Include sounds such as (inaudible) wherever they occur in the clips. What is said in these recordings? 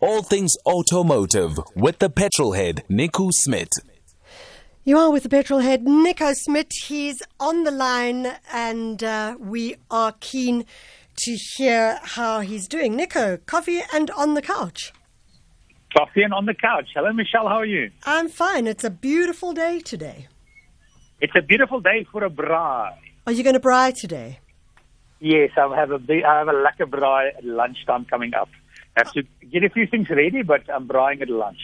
All things automotive with the petrolhead Nico Smit. You are with the petrol head, Nico Smit. He's on the line, and uh, we are keen to hear how he's doing. Nico, coffee and on the couch. Coffee and on the couch. Hello, Michelle. How are you? I'm fine. It's a beautiful day today. It's a beautiful day for a braai. Are you going to braai today? Yes, I have a big, I have a lekker braai at lunchtime coming up. I have to get a few things ready, but I'm braaiing at lunch.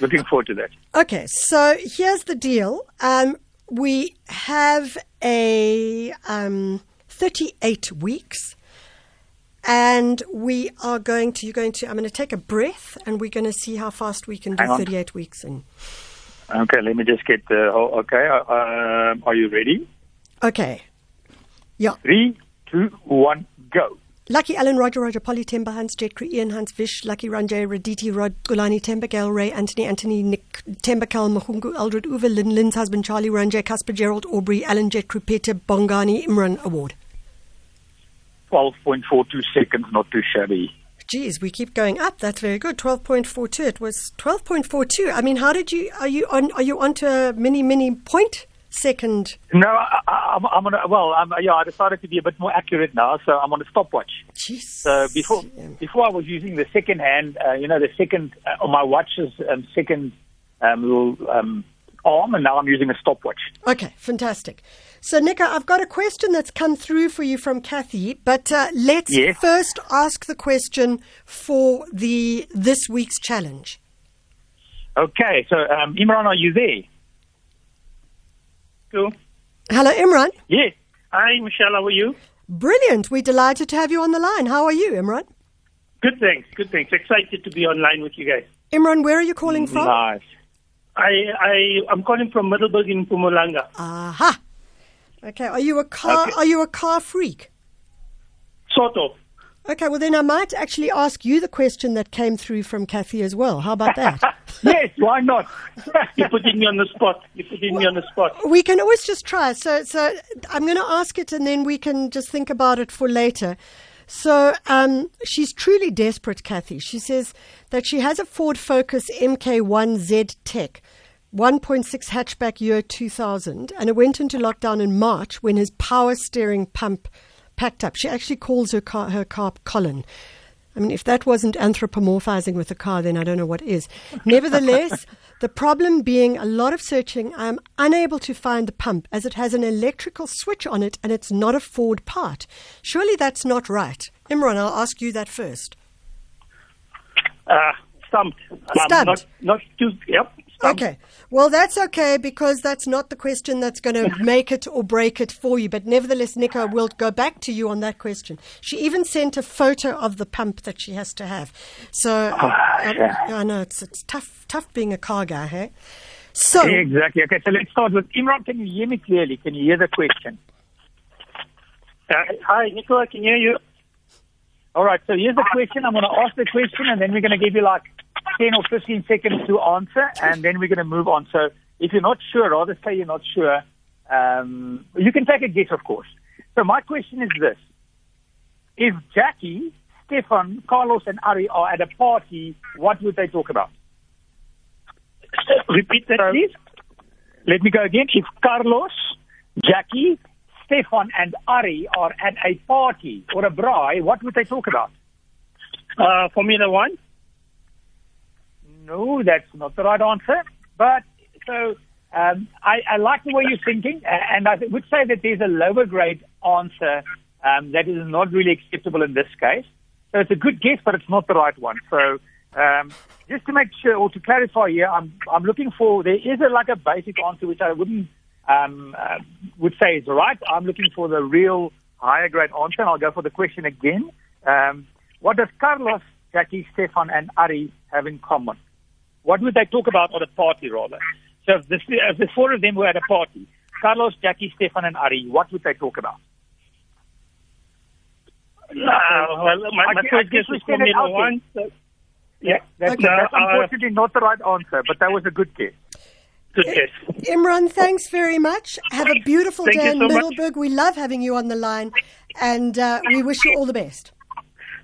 Looking forward to that. Okay, so here's the deal. Um, we have a um, 38 weeks, and we are going to. You're going to. I'm going to take a breath, and we're going to see how fast we can do on. 38 weeks in. Okay, let me just get the. Oh, okay, uh, um, are you ready? Okay. Yeah. Three, two, one, go. Lucky Allen, Roger, Roger, Polly, Themba, Hans, Jet Crew, Ian, Hans, Vish, Lucky Ranjay, Raditi, Rod, Xolani, Themba, Gail, Ray, Anthony, Anthony, Nick, Themba, Cal, Mahungu, Eldrid, Uwe, Lyn, Lyn's husband, Charlie, Ranjay, Casper, Gerald, Aubrey, Alan, Jet Crew, Peter, Bongani, Imran Award. 12.42 seconds, not too shabby. Geez, we keep going up. That's very good. Twelve point four two. It was twelve point four two. I mean, how did you? Are you on? Are you onto a mini mini point second? No, I, I, I'm, I'm on a, well, I'm, yeah, I decided to be a bit more accurate now, so I'm on a stopwatch. Jeez. So before before I was using the second hand, uh, you know, the second uh, on my watch's um, second um, little um, arm, and now I'm using a stopwatch. Okay, fantastic. So, Nico, I've got a question that's come through for you from Kathy, but uh, let's Yes. first ask the question for the this week's challenge. Okay, so um, Imran, are you there? Cool. Hello, Imran. Yes. Hi, Michelle. How are you? Brilliant. We're delighted to have you on the line. How are you, Imran? Good, thanks. Good, thanks. Excited to be online with you guys. Imran, where are you calling from? Nice. I, I, I'm calling from Middelburg in Mpumalanga. Aha. Okay. Are you a car? Okay. Are you a car freak? Sort of. Okay. Well, then I might actually ask you the question that came through from Kathy as well. How about that? (laughs) yes, why not? (laughs) You're putting me on the spot. You're putting me on the spot. we can always just try. So, so I'm going to ask it, and then we can just think about it for later. So, um, she's truly desperate, Kathy. She says that she has a Ford Focus MK1 Zetec, 1.6 hatchback year 2000, and it went into lockdown in March when his power steering pump packed up. She actually calls her car her car Colin. I mean, if that wasn't anthropomorphizing with the car, then I don't know what is. Nevertheless, (laughs) the problem being a lot of searching, I'm unable to find the pump as it has an electrical switch on it and it's not a Ford part. Surely that's not right. Imran, I'll ask you that first. Uh, stumped. Um, Stumped. Not, not too, yep. Stumped. Okay. Well, that's okay because that's not the question that's going (laughs) to make it or break it for you. But nevertheless, Nico, we'll go back to you on that question. She even sent a photo of the pump that she has to have. So I, I know it's, it's tough, tough being a car guy, hey? So, Exactly. Okay, so let's start with Imran. Can you hear me clearly? Can you hear the question? Uh, hi, Nico. I can hear you. All right, so here's the question. I'm going to ask the question, and then we're going to give you like 10 or 15 seconds to answer, and then we're going to move on. So if you're not sure, rather say you're not sure. Um, you can take a guess, of course. So my question is this. If Jackie, Stefan, Carlos, and Ari are at a party, what would they talk about? Repeat that, So- please. Let me go again. If Carlos, Jackie, Stefan, and Ari are at a party or a braai, what would they talk about? Uh, Formula One. No, that's not the right answer. But so um, I, I like the way you're thinking, and I would say that there's a lower grade answer um, that is not really acceptable in this case. So it's a good guess, but it's not the right one. So um, just to make sure or to clarify here, I'm I'm looking for there is a like a basic answer which I wouldn't um, uh, would say is right. I'm looking for the real higher grade answer, and I'll go for the question again. Um, what does Carlos, Jackie, Stefan, and Ari have in common? What would they talk about at a party, rather? So if the, if the four of them were at a party, Carlos, Jackie, Stefan, and Ari, what would they talk about? Uh, well, my, my guess- I first guess guess was said Formula. One. So, Yeah, that's, Okay. that's Uh, uh, unfortunately not the right answer, but that was a good guess. good guess. Imran, thanks very much. Have a beautiful Thank day in so much. Middelburg. We love having you on the line, and uh, we wish you all the best.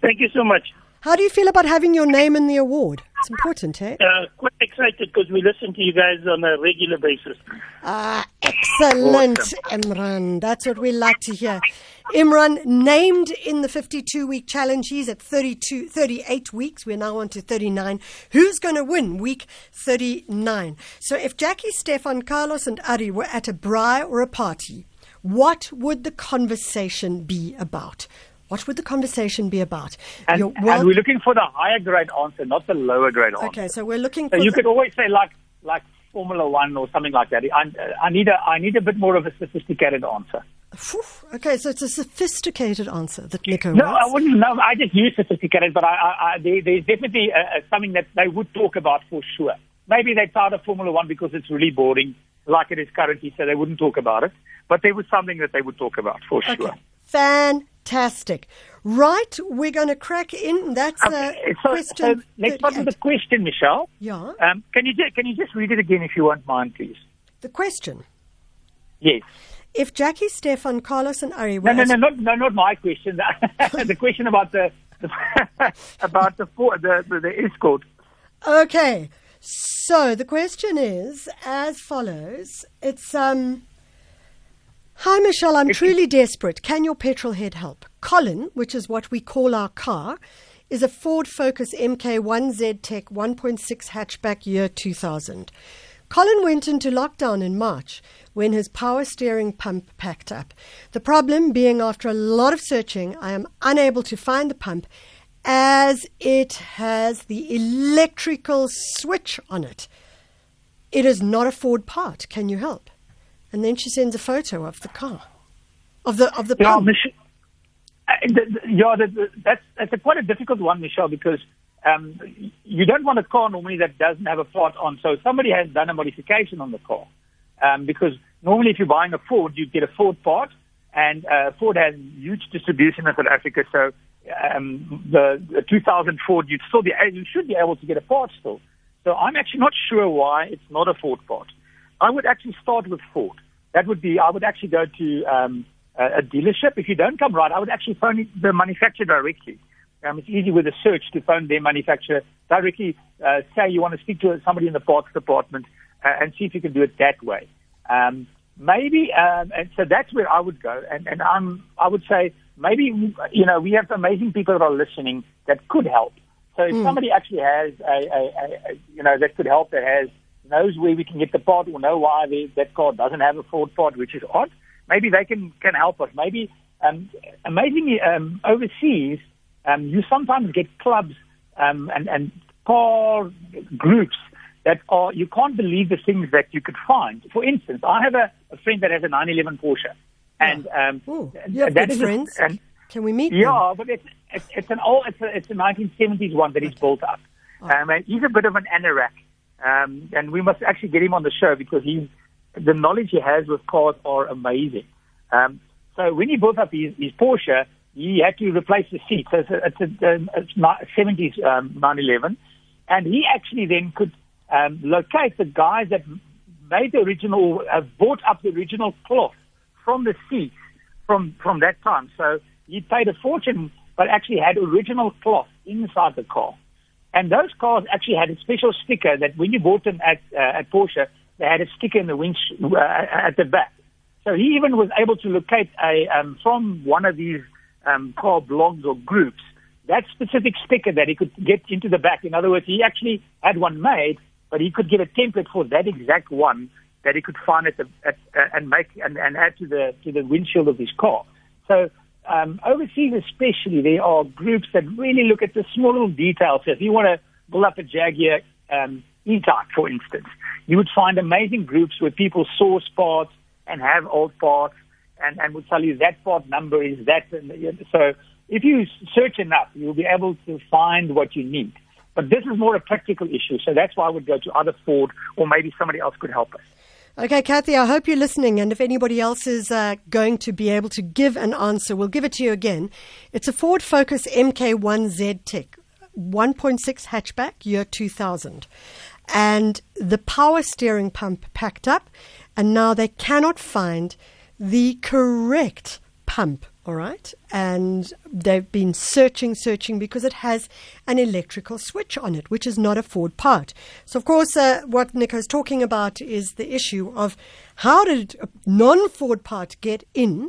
Thank you so much. How do you feel about having your name in the award? It's important, eh? Uh, quite excited because we listen to you guys on a regular basis. Ah, excellent, Imran. That's what we like to hear. Imran, named in the 52 week challenge, he's at 32, 38 weeks. We're now on to 39. Who's going to win week 39? So if Jackie, Stefan, Carlos, and Ari were at a braai or a party, what would the conversation be about? What would the conversation be about? And, and we're looking for the higher grade answer, not the lower grade answer. okay, so we're looking So for. you could always say like like Formula One or something like that. I, I need a I need a bit more of a sophisticated answer. Okay, so it's a sophisticated answer that Nico No, wants. I wouldn't. No, I just use sophisticated, but I, I, I there, there's definitely uh, something that they would talk about for sure. Maybe they're tired of Formula One because it's really boring, like it is currently, so they wouldn't talk about it. But there was something that they would talk about for sure. Okay. Fantastic. Right, we're going to crack in. That's uh, Okay, so, question. so let's start with the question, Michelle. Yeah. Um, can you can you just read it again if you won't mind, please? The question. Yes. If Jackie, Stefan, Carlos, and Ari were No, no, no, not no, not my question. (laughs) the question about the, the (laughs) about the the, the the escort. Okay, so the question is as follows. It's um. Hi Michelle, I'm truly desperate. Can your petrol head help? Colin, which is what we call our car, is a Ford Focus MK1 Zetec 1.6 hatchback year 2000. Colin went into lockdown in March when his power steering pump packed up. The problem being after a lot of searching, I am unable to find the pump as it has the electrical switch on it. It is not a Ford part. Can you help? And then she sends a photo of the car, of the of the Yeah, pump. Mich- uh, the, the, yeah, the, that's that's a quite a difficult one, Michelle, because um, you don't want a car normally that doesn't have a part on. So somebody has done a modification on the car, um, because normally if you're buying a Ford, you get a Ford part, and uh, Ford has huge distribution in South Africa. So um, the, the 2000 Ford, you'd still be you should be able to get a part still. So I'm actually not sure why it's not a Ford part. I would actually start with Ford. That would be, I would actually go to um, a, a dealership. If you don't come right, I would actually phone the manufacturer directly. Um, it's easy with a search to phone their manufacturer directly. Uh, say you want to speak to somebody in the parts department uh, and see if you can do it that way. Um, maybe, um, and so that's where I would go. And, and I'm, I would say maybe, you know, we have amazing people that are listening that could help. So if somebody actually has a, a, a, you know, that could help, that has knows where we can get the part or know why the, that car doesn't have a Ford part, which is odd. Maybe they can, can help us. Maybe, um, amazingly, um, overseas, um, you sometimes get clubs um, and, and car groups that are, you can't believe the things that you could find. For instance, I have a, a friend that has a 911 Porsche. And um, Ooh, you have that good is a- friends. and, Can we meet them? yeah, but it's, it's it's an old it's a, it's a 1970s one that he's built up. Um, and he's a bit of an anorak, um, and we must actually get him on the show because he's the knowledge he has with cars are amazing. Um, so when he built up his, his Porsche, he had to replace the seat. So it's a, it's a, um, it's not 70s um, 911, and he actually then could um, locate the guys that made the original, uh, bought up the original cloth from the seats from from that time. So he paid a fortune, but actually had original cloth inside the car. And those cars actually had a special sticker that when you bought them at uh, at Porsche, they had a sticker in the winch uh, at the back. So he even was able to locate a um, from one of these um, car blogs or groups that specific sticker that he could get into the back. In other words, he actually had one made, but he could get a template for that exact one that he could find at the at, uh, and make and, and add to the to the windshield of his car. So um, overseas, especially, there are groups that really look at the small little details. So if you want to build up a Jaguar um, E-Type, for instance, you would find amazing groups where people source parts and have old parts and, and would tell you that part number is that. So if you search enough, you'll be able to find what you need. But this is more a practical issue, so that's why I would go to other Ford or maybe somebody else could help us. Okay, Kathy, I hope you're listening. And if anybody else is uh, going to be able to give an answer, we'll give it to you again. It's a Ford Focus MK1 Zetec, 1.6 hatchback, year 2000. And the power steering pump packed up, and now they cannot find the correct pump All right. And they've been searching, searching because it has an electrical switch on it, which is not a Ford part. So, of course, uh, what Nico's talking about is the issue of how did a non Ford part get in?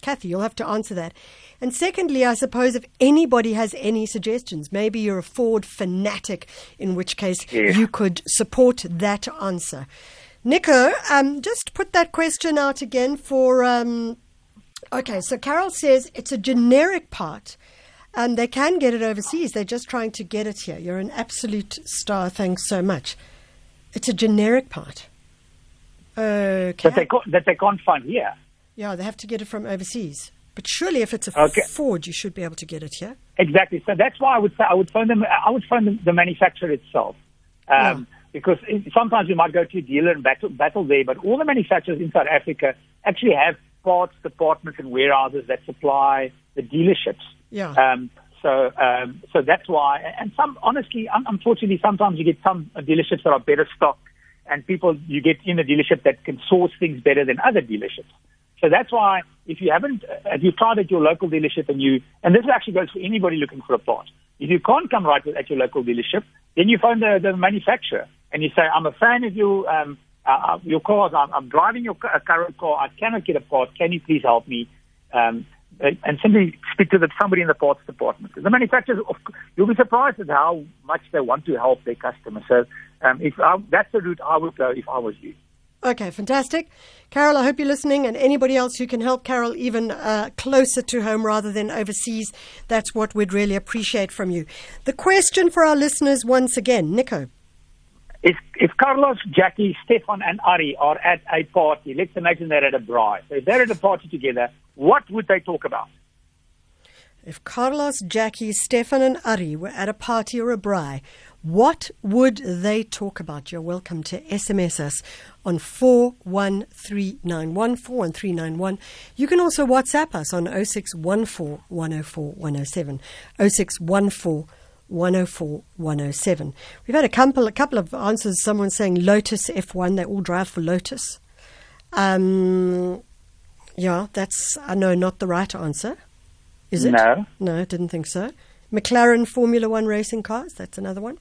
Kathy, you'll have to answer that. And secondly, I suppose if anybody has any suggestions, maybe you're a Ford fanatic, in which case Yeah. you could support that answer. Nico, um, just put that question out again for. Um, okay, so Carol says it's a generic part. Um, they can get it overseas. They're just trying to get it here. You're an absolute star. Thanks so much. It's a generic part. Okay. That they, ca- that they can't find here. Yeah, they have to get it from overseas. But surely, if it's a Okay. Ford, you should be able to get it here. Exactly. So that's why I would say I would phone them. I would phone the, the manufacturer itself, um, because it, sometimes you might go to a dealer and battle, battle there. But all the manufacturers in South Africa actually have parts departments and warehouses that supply the dealerships. Yeah. Um, so um, so that's why. And some honestly, un- unfortunately, sometimes you get some dealerships that are better stocked, and people you get in a dealership that can source things better than other dealerships. So that's why if you haven't, if you tried at your local dealership and you, and this actually goes for anybody looking for a part. If you can't come right with, at your local dealership, then you phone the, the manufacturer and you say, I'm a fan of you, um, uh, your cars. I'm, I'm driving your ca- current car. I cannot get a part. Can you please help me? Um, and simply speak to the, somebody in the parts department. The manufacturers, you'll be surprised at how much they want to help their customers. So um, if I, that's the route I would go if I was you. Okay, fantastic. Carol, I hope you're listening, and anybody else who can help Carol even uh, closer to home rather than overseas, that's what we'd really appreciate from you. The question for our listeners once again, Nico. If, if Carlos, Jackie, Stefan, and Ari are at a party, let's imagine they're at a. So if they're at a party together, what would they talk about? If Carlos, Jackie, Stefan, and Ari were at a party or a braai, what would they talk about? You're welcome to SMS us on 41391, 41391. You can also WhatsApp us on 0614 104 107, 0614 104 107. We've had a couple, a couple of answers. Someone saying Lotus F1, they all drive for Lotus. Um, yeah, that's, I know, not the right answer. Is it? No. No, didn't think so. McLaren Formula One racing cars, that's another one.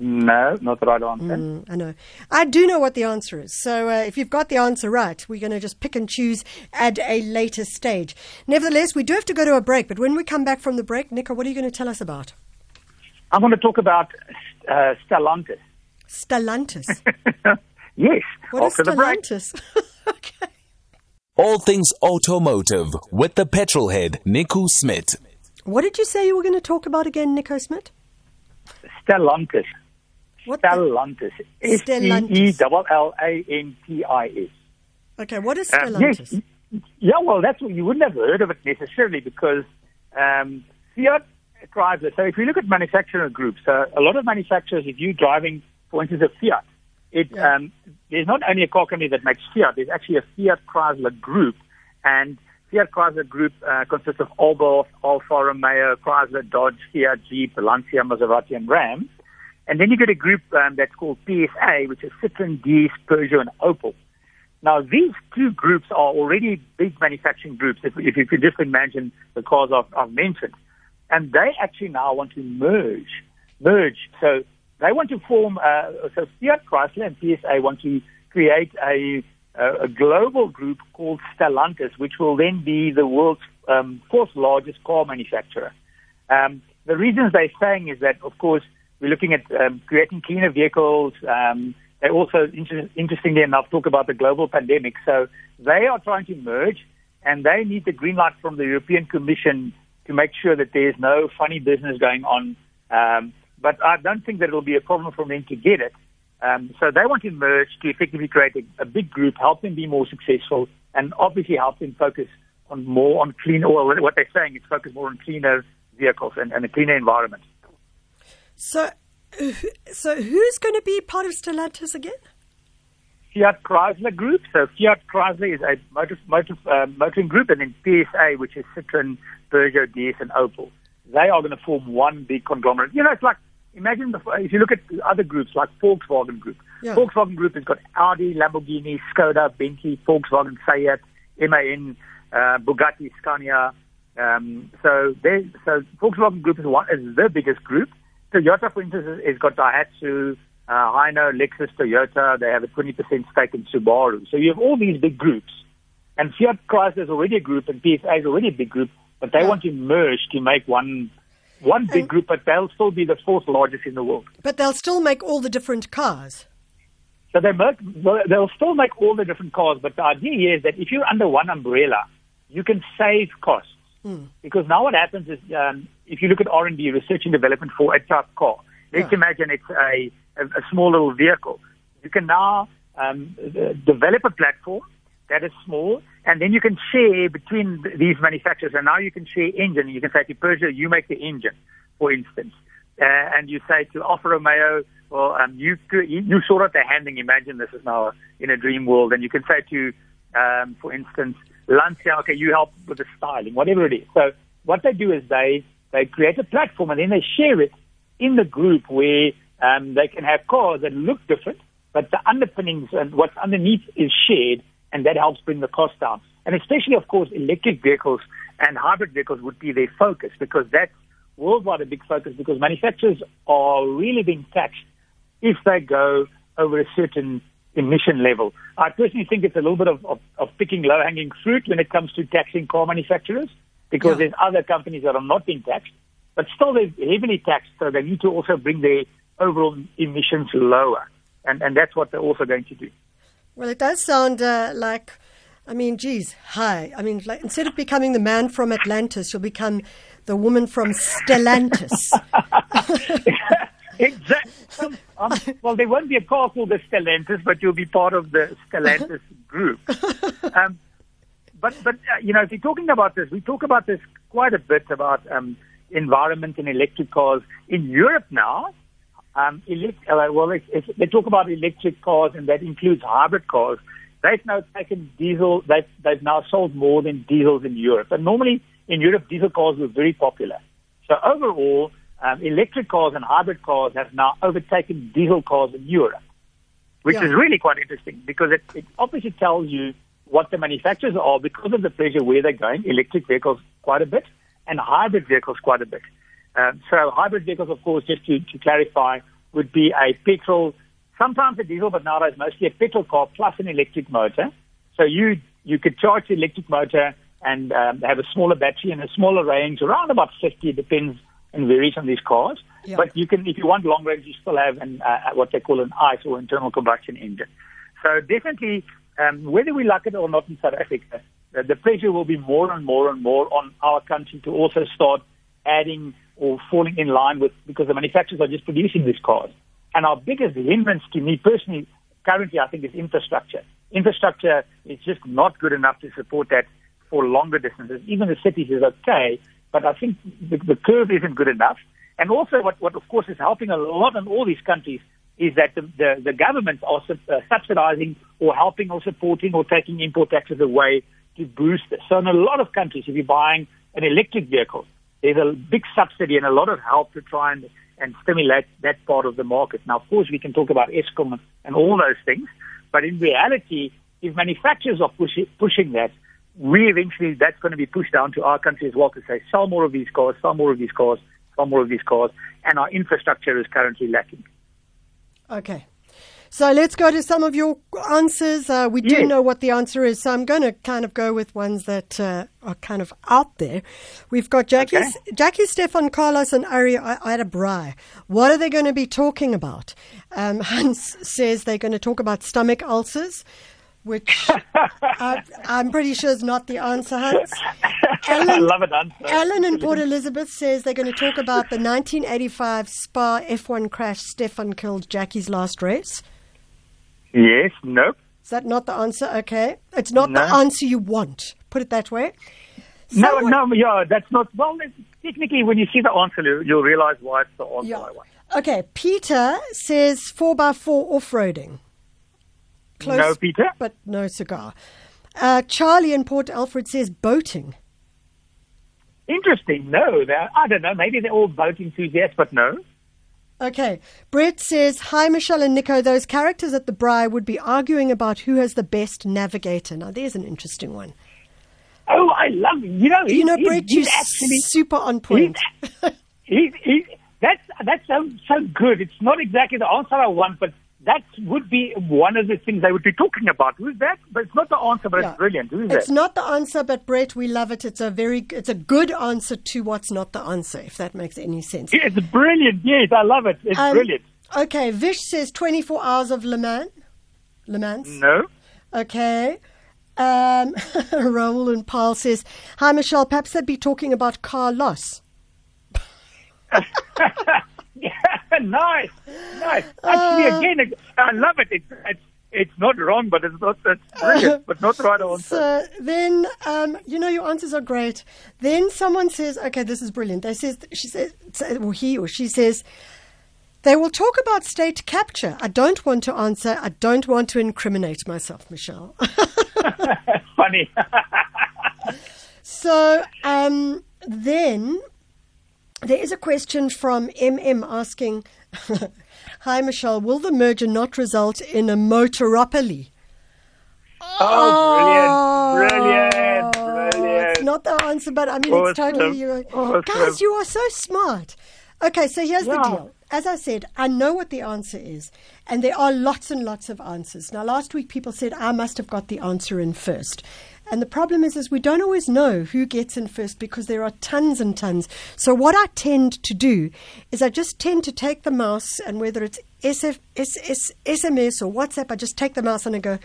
No, not the right answer. Mm, I know. I do know what the answer is. So uh, if you've got the answer right, we're going to just pick and choose at a later stage. Nevertheless, we do have to go to a break. But when we come back from the break, Nico, what are you going to tell us about? I'm going to talk about uh, Stellantis. Stellantis. (laughs) yes, What is after the break. Stellantis? (laughs) okay. All things automotive with the petrolhead Nico Smit. What did you say you were going to talk about again, Nico Smit? Stellantis. What the- Stellantis. S T E Stellantis. L L A N T I S. Okay, what is Um, Stellantis? yes, yeah, well, that's what you wouldn't have heard of it necessarily because um, Fiat Chrysler. So if you look at manufacturer groups, uh, a lot of manufacturers, if you're driving, for instance, a Fiat, it Yeah. um, there's not only a car company that makes Fiat. There's actually a Fiat Chrysler group, and Fiat Chrysler group uh, consists of Alba, Alfa Romeo, Chrysler, Dodge, Fiat, Jeep, Lancia, Maserati, and Ram. And then you get a group um, that's called PSA, which is Citroen, DS, Peugeot, and Opel. Now, these two groups are already big manufacturing groups, if, if you could just imagine the cars I've, I've mentioned. And they actually now want to merge, merge. So they want to form, uh, so Fiat Chrysler and PSA want to create a, a, global group called Stellantis, which will then be the world's um, fourth largest car manufacturer. Um, the reasons they're saying is that, of course, we're looking at um, creating cleaner vehicles. Um, they also, inter- interestingly enough, talk about the global pandemic. So they are trying to merge, and they need the green light from the European Commission to make sure that there's no funny business going on. Um, but I don't think that it'll be a problem for them to get it. Um, so they want to merge to effectively create a, a big group, help them be more successful, and obviously help them focus on more on clean oil. What they're saying is focus more on cleaner vehicles and, and a cleaner environment. So, so who's going to be part of Stellantis again? Fiat Chrysler Group. So Fiat Chrysler is a motor, motor, uh, motoring group, and then PSA, which is Citroen, Peugeot, DS, and Opel. They are going to form one big conglomerate. You know, it's like imagine the, if you look at other groups like Volkswagen Group. Yeah. Volkswagen Group has got Audi, Lamborghini, Skoda, Bentley, Volkswagen, Seat, MAN, uh, Bugatti, Scania, Um, so they, so Volkswagen Group is one is the biggest group. Toyota, for instance, has- has got Daihatsu, uh, Hino, Lexus, Toyota. They have a 20% stake in Subaru. So you have all these big groups. And Fiat Chrysler is already a group, and PSA is already a big group, but they Yeah. want to merge to make one one big And- group, but they'll still be the fourth largest in the world. But they'll still make all the different cars. So they make, they'll still make all the different cars, but the idea is that if you're under one umbrella, you can save costs. Because now what happens is, um, if you look at R&D, research and development for a type car, let's Yeah. imagine it's a, a, a small little vehicle. You can now um, uh, develop a platform that is small, and then you can share between these manufacturers. And now you can share engine. You can say to Peugeot, you make the engine, for instance. Uh, and you say to Alfa Romeo, well, um, you, you sort out the handling. Imagine this is now in a dream world. And you can say to, um, for instance, Lancia, okay, you help with the styling, whatever it is. So what they do is they, they create a platform and then they share it in the group where um, they can have cars that look different, but the underpinnings and what's underneath is shared, and that helps bring the cost down. And especially, of course, electric vehicles and hybrid vehicles would be their focus because that's worldwide a big focus because manufacturers are really being taxed if they go over a certain emission level. I personally think it's a little bit of, of, of picking low hanging fruit when it comes to taxing car manufacturers because Yeah. there's other companies that are not being taxed, but still they're heavily taxed, so they need to also bring their overall emissions lower. And, and that's what they're also going to do. Well, it does sound uh, like, I mean, geez, hi. I mean, like, instead of becoming the man from Atlantis, you'll become the woman from Stellantis. (laughs) exactly. Um, well, there won't be a car called the Stellantis, but you'll be part of the Stellantis group. Um, but, but uh, you know, if you're talking about this, we talk about this quite a bit about um, environment and electric cars in Europe now. Um, elect, uh, well, it's, it's, they talk about electric cars, and that includes hybrid cars. They've now taken diesel. They've, they've now sold more than diesels in Europe. And normally in Europe, diesel cars were very popular. So overall, um, electric cars and hybrid cars have now overtaken diesel cars in Europe, which Yeah. is really quite interesting because it, it obviously tells you what the manufacturers are because of the pressure where they're going. Electric vehicles quite a bit and hybrid vehicles quite a bit. Um, so hybrid vehicles, of course, just to, to clarify, would be a petrol, sometimes a diesel, but nowadays mostly a petrol car plus an electric motor. So you you could charge the electric motor and um, have a smaller battery and a smaller range, around about 50, depends and varies on these cars. Yeah. But you can, if you want long range, you still have an, uh, what they call an ICE or internal combustion engine. So definitely, um, whether we like it or not in South Africa, uh, the pressure will be more and more and more on our country to also start adding or falling in line with because the manufacturers are just producing these cars. And our biggest hindrance to me personally, currently, I think, is infrastructure. Infrastructure is just not good enough to support that for longer distances. Even the cities is okay, but I think the, the curve isn't good enough. And also, what, what of course is helping a lot in all these countries is that the, the, the governments are uh, subsidizing or helping or supporting or taking import taxes away to boost this. So in a lot of countries, if you're buying an electric vehicle, there's a big subsidy and a lot of help to try and, and stimulate that part of the market. Now, of course, we can talk about Eskom and, all those things, but in reality, if manufacturers are pushing, pushing that, we eventually, that's going to be pushed down to our country as well to say, sell more of these cars, sell more of these cars, sell more of these cars, and our infrastructure is currently lacking. Okay. So let's go to some of your answers. Uh, we do know what the answer is, so I'm going to kind of go with ones that uh, are kind of out there. We've got Jackie, Okay. Jackie, Stefan, Carlos, and Ari Adabrai. What are they going to be talking about? Um, (laughs) Hans says they're going to talk about stomach ulcers, which (laughs) uh, I'm pretty sure is not the answer, Hans. (laughs) I love it, answer. Alan in Port Elizabeth says they're going to talk about the 1985 Spa F1 crash. Stefan killed Jackie's last race. Yes, nope. Is that not the answer? Okay. It's not the answer you want. Put it that way. No, Someone- no, yeah, that's not. Well, technically, when you see the answer, you- you'll realize why it's the answer Yeah. I want. Okay. Peter says 4x4 off roading. Close, No, Peter. but no cigar. Uh, Charlie in Port Alfred says boating. Interesting. No, I don't know. Maybe they're all boat enthusiasts, but no. Okay. Brett says, Hi, Michelle and Nico. Those characters at the braai would be arguing about who has the best navigator. Now, there's an interesting one. Oh, I, love him. You know, you know, he's, Brett, he's actually super on point. He's, he, that's that's so so good. It's not exactly the answer I want, but that would be one of the things I would be talking about. Who's that? But it's not the answer, but Yeah. it's brilliant. Who's It's that? not the answer, but Brett, we love it. It's a very, it's a good answer to what's not the answer, if that makes any sense. It's brilliant. Yes, I love it. It's Um, brilliant. Okay, Vish says 24 hours of Le Mans. Le Mans. No. Okay. Um, (laughs) Raoul and Paul says, Hi, Michelle. Perhaps they'd be talking about car loss. Yeah, (laughs) (laughs) nice, nice. Actually, Uh, again, I love it. It's it's it's not wrong, but it's not it's brilliant, but not the right (laughs) answer. So then, um, you know, your answers are great. Then someone says, okay, this is brilliant. They says, she says, or he or she says, they will talk about state capture. I don't want to answer. I don't want to incriminate myself, Michelle. (laughs) (laughs) Funny. so um, then there is a question from MM asking, (laughs) Hi, Michelle, will the merger not result in a motoropoly? oh, brilliant, brilliant, It's brilliant. not the answer, but I mean, it's totally you. Awesome. Guys, you are so smart. Okay, so here's the deal. As I said, I know what the answer is, and there are lots and lots of answers. Now, last week people said I must have got the answer in first. And the problem is, is we don't always know who gets in first because there are tons and tons. So what I tend to do is I just tend to take the mouse and whether it's SF, S, S, SMS or WhatsApp, I just take the mouse and I go,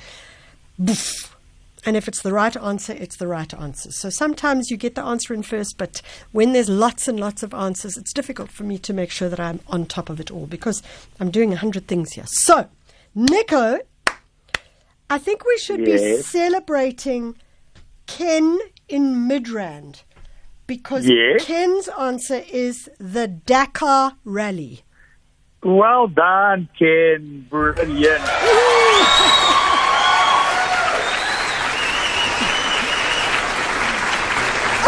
boof. And if it's the right answer, it's the right answer. So sometimes you get the answer in first, but when there's lots and lots of answers, it's difficult for me to make sure that I'm on top of it all because I'm doing a hundred things here. So, Nico, I think we should be celebrating Ken in Midrand because Yes. Ken's answer is the Dakar Rally. Well done, Ken. Brilliant. (laughs)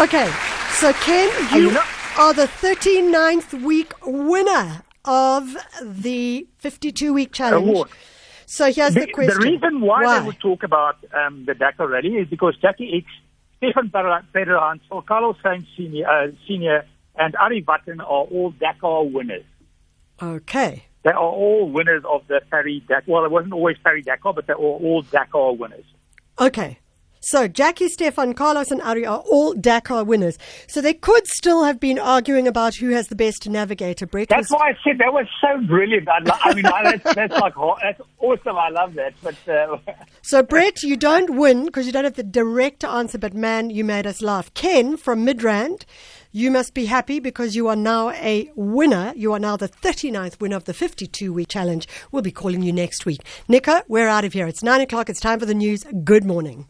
Okay, so Ken, you you are the 39th week winner of the 52 week challenge. Award. So here's the, The, question. the reason why, they would talk about um, the Dakar Rally is because Jacky Ickx, Stefan Peterhansel, or Carlos Sainz Senior, uh, Senior, and Ari Vatanen are all Dakar winners. Okay. They are all winners of the Paris Dakar. Well, it wasn't always Paris Dakar, but they were all Dakar winners. Okay. So Jackie, Stefan, Carlos, and Ari are all Dakar winners. So they could still have been arguing about who has the best navigator. Brett That's why I said that was so brilliant. I, I mean, that's, that's like that's awesome. I love that. But uh, (laughs) So, Brett, you don't win because you don't have the direct answer, but man, you made us laugh. Ken from Midrand, you must be happy because you are now a winner. You are now the 39th winner of the 52 week challenge. We'll be calling you next week. Nico, we're out of here. It's nine o'clock. It's time for the news. Good morning.